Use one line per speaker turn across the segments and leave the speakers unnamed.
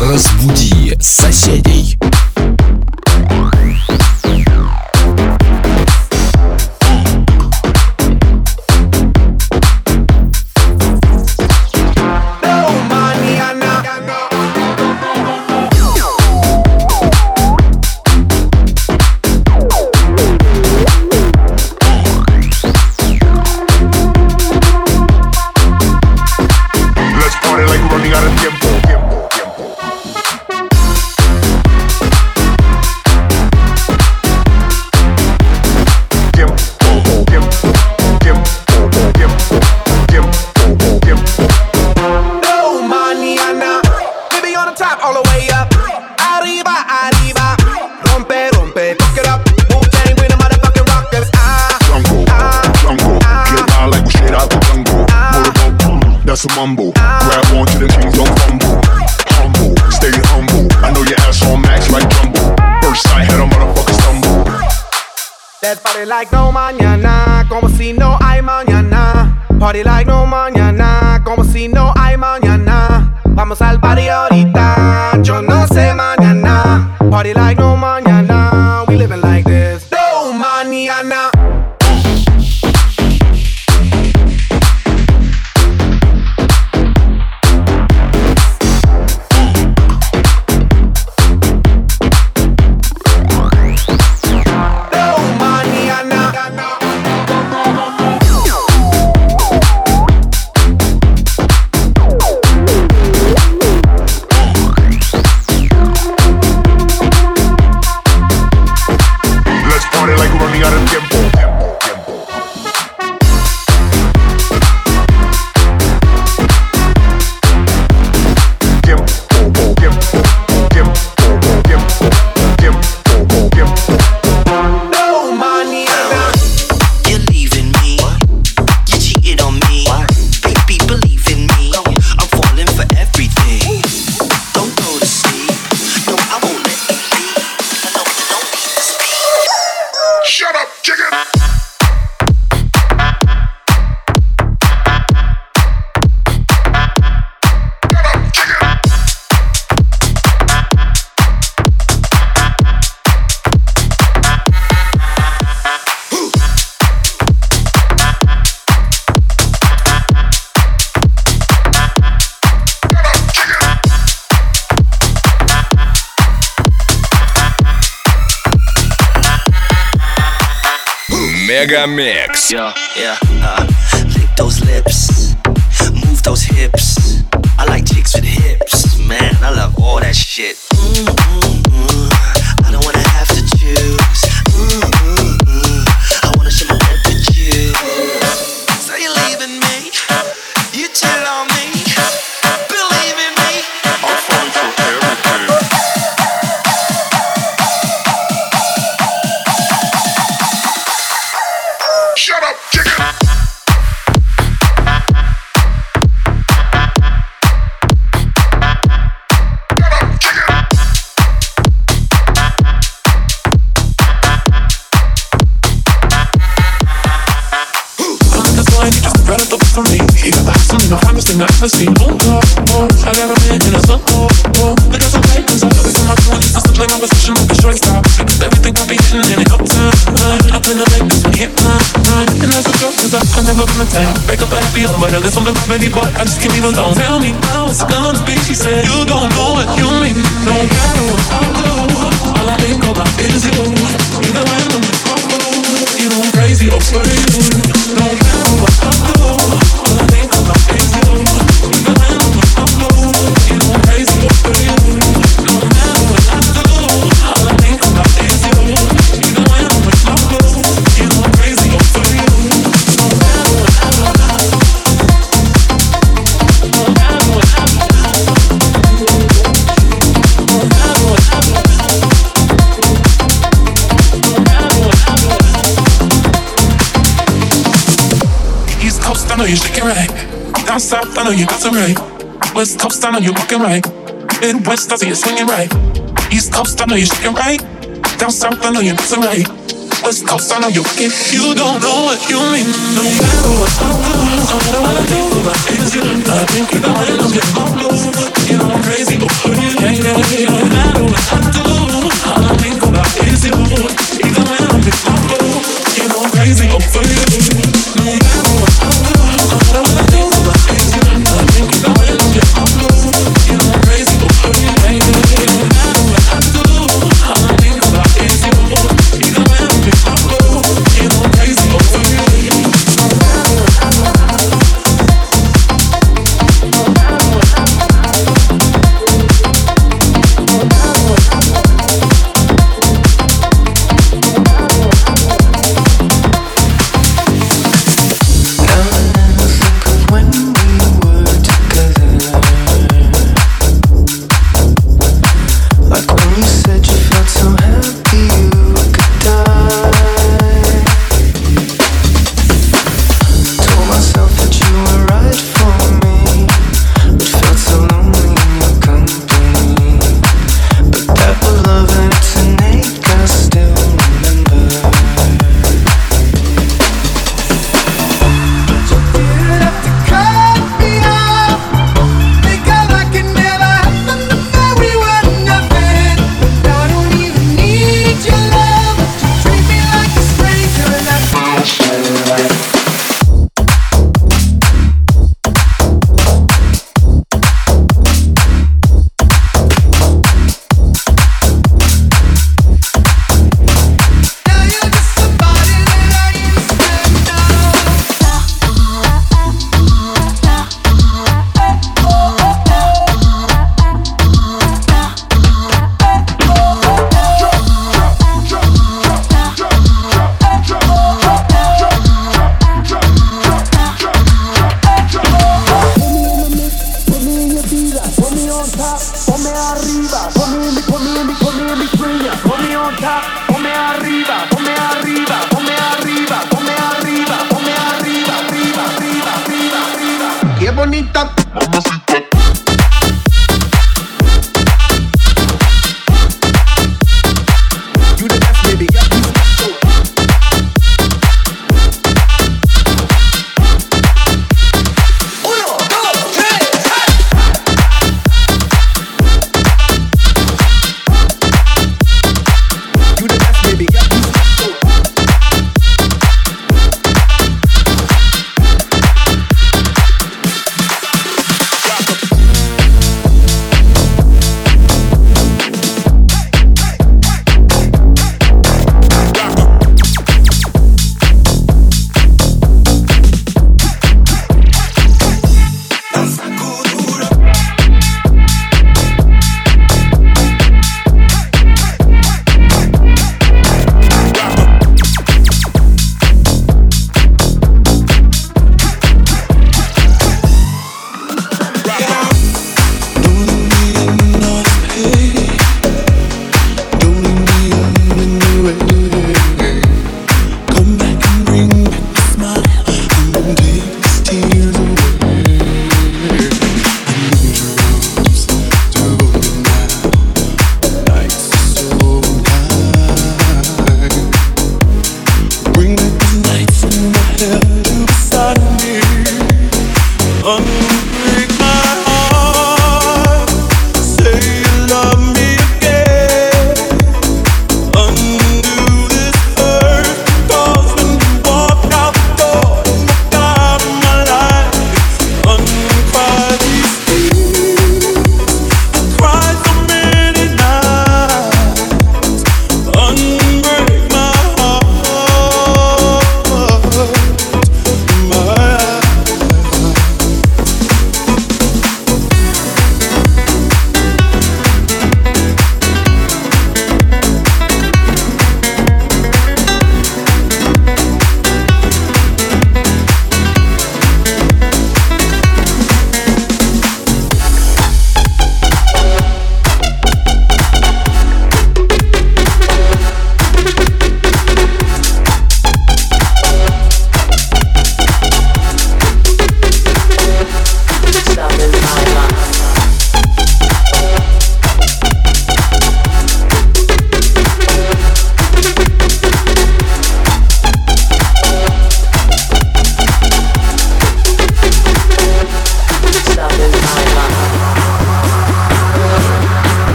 Разбуди соседей.
Let's party like
no mañana. Como si no hay mañana. Party like no mañana. Como si no hay mañana. Vamos al party ahorita. Yo no sé mañana. Party like no mañana.
Мегамикс.
Yeah, yeah. Uh, lick those lips, move those hips. I like chicks with hips, man. I love all that shit. Mm, mm, mm. I don't wanna have to choose.
Shut up, chicken!
Right for me. You got the thing I've ever seen. Oh, oh, oh, I got a man in a sun. Oh, oh, the girls are playing cause I love it so much. To play my position, make a short stop. Cause everything I'll be hitting in no time. I plan to make this one hit mine. And that's a joke cause I, I never been a time. Break up and feel, but I guess I'm the remedy, but I just can't leave alone. Tell me how it's gonna be. She said, You don't know what know you're shaking right. Down south, I know you got some right. West Coast, I know you're walking right. Midwest, I see you swinging right. East Coast, I know you're shaking right. Down south, I know you're some right. West Coast, I know you're wicked. You don't know what you mean. No matter what I do, no matter what I do, I think you. I think you know it. I'm getting all blue. You know I'm crazy, yeah, yeah, yeah. No matter what I do, all I think about is you. Even when I'm in my blue, you know I'm crazy over you. No matter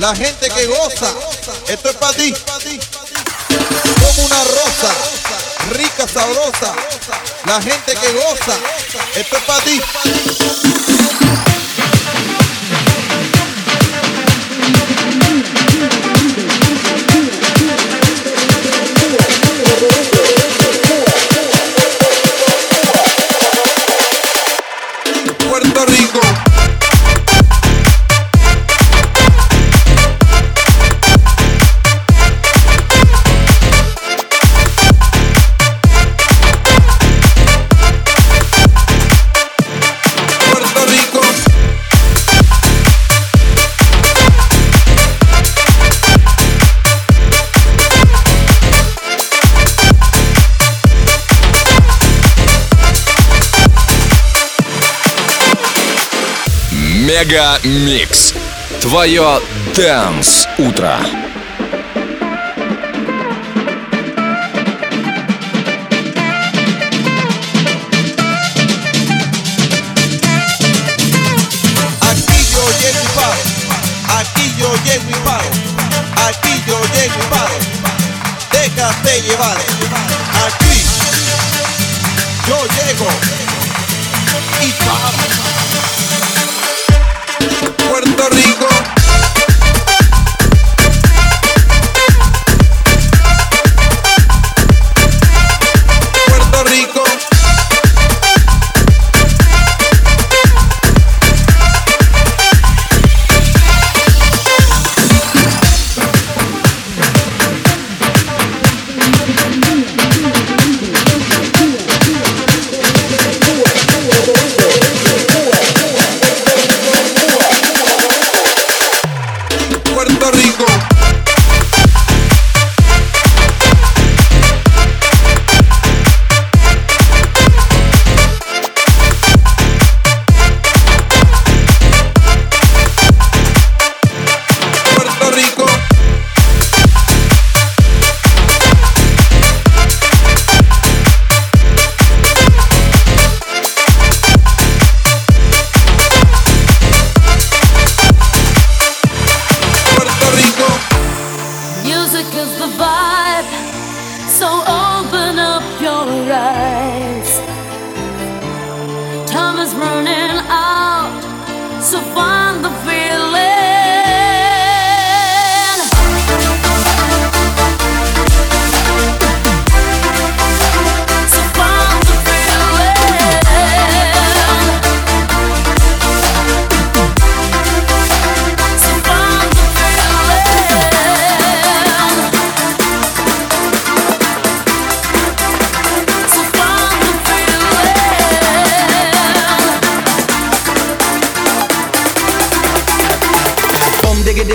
la gente que goza. Esto es para ti. Como una rosa, rica, sabrosa, la gente que goza. Esto es para ti.
твое Дэнс Утро.
llevaré.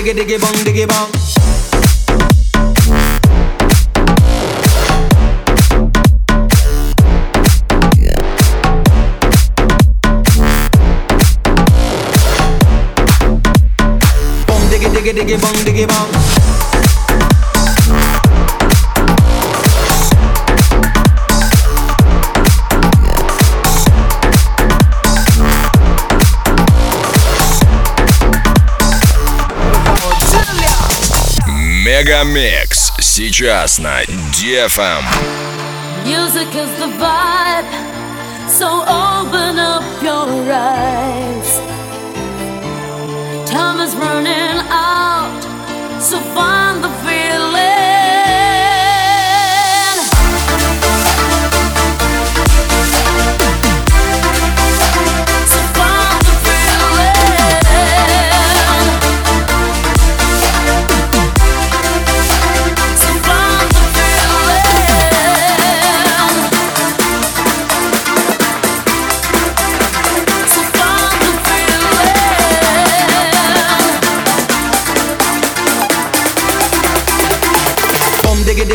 diggy diggy bong diggy bong. diggy diggy bong diggy bong.
Мегамикс сейчас на DFM.
Music is the vibe, so open up your eyes. Time is running out, so find the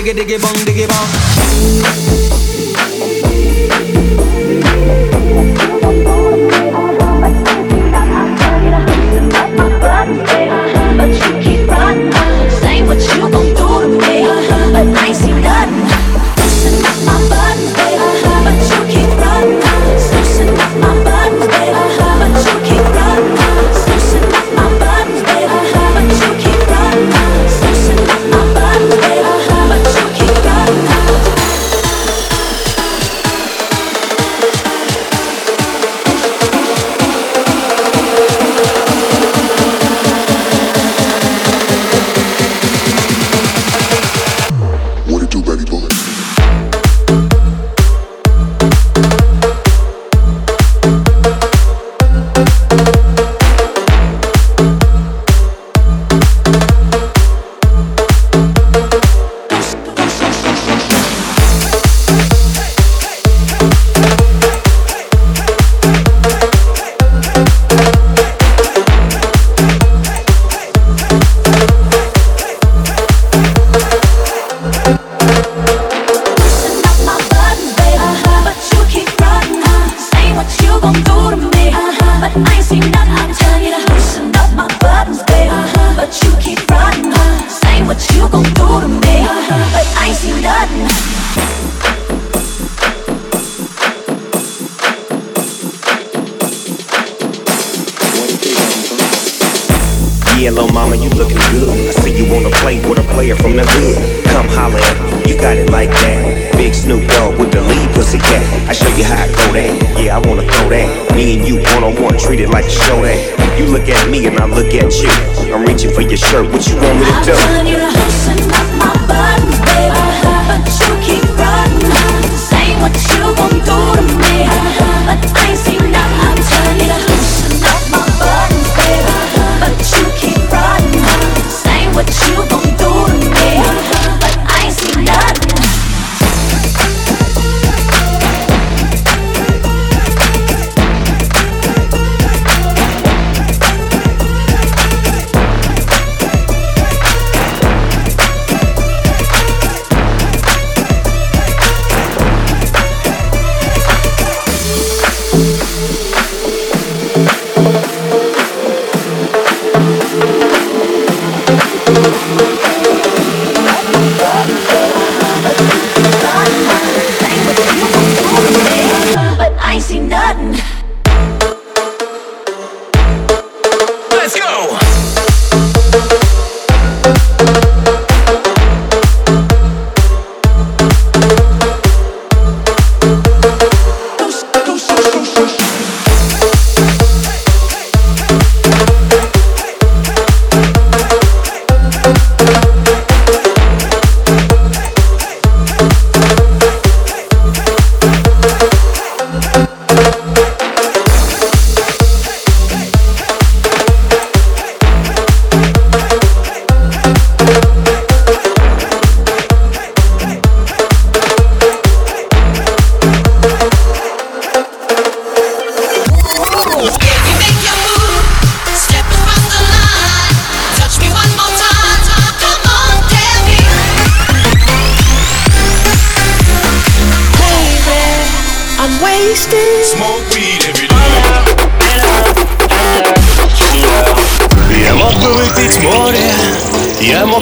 diggy diggy bong diggy bong.
Player from the hood. Come holler you got it like that. Big Snoop Dogg with the lead pussy cat. I show you how I go that. Yeah, I wanna throw that. Me and you one on one, treat it like a show that. You look at me and I look at you. I'm reaching for your shirt. What you want me to do?
you to loosen up my buttons, baby, but you keep running. Say what you gon' do to me, but I ain't seen nothing. I'm telling you to loosen up my buttons, baby, but you keep running. Say what you gon'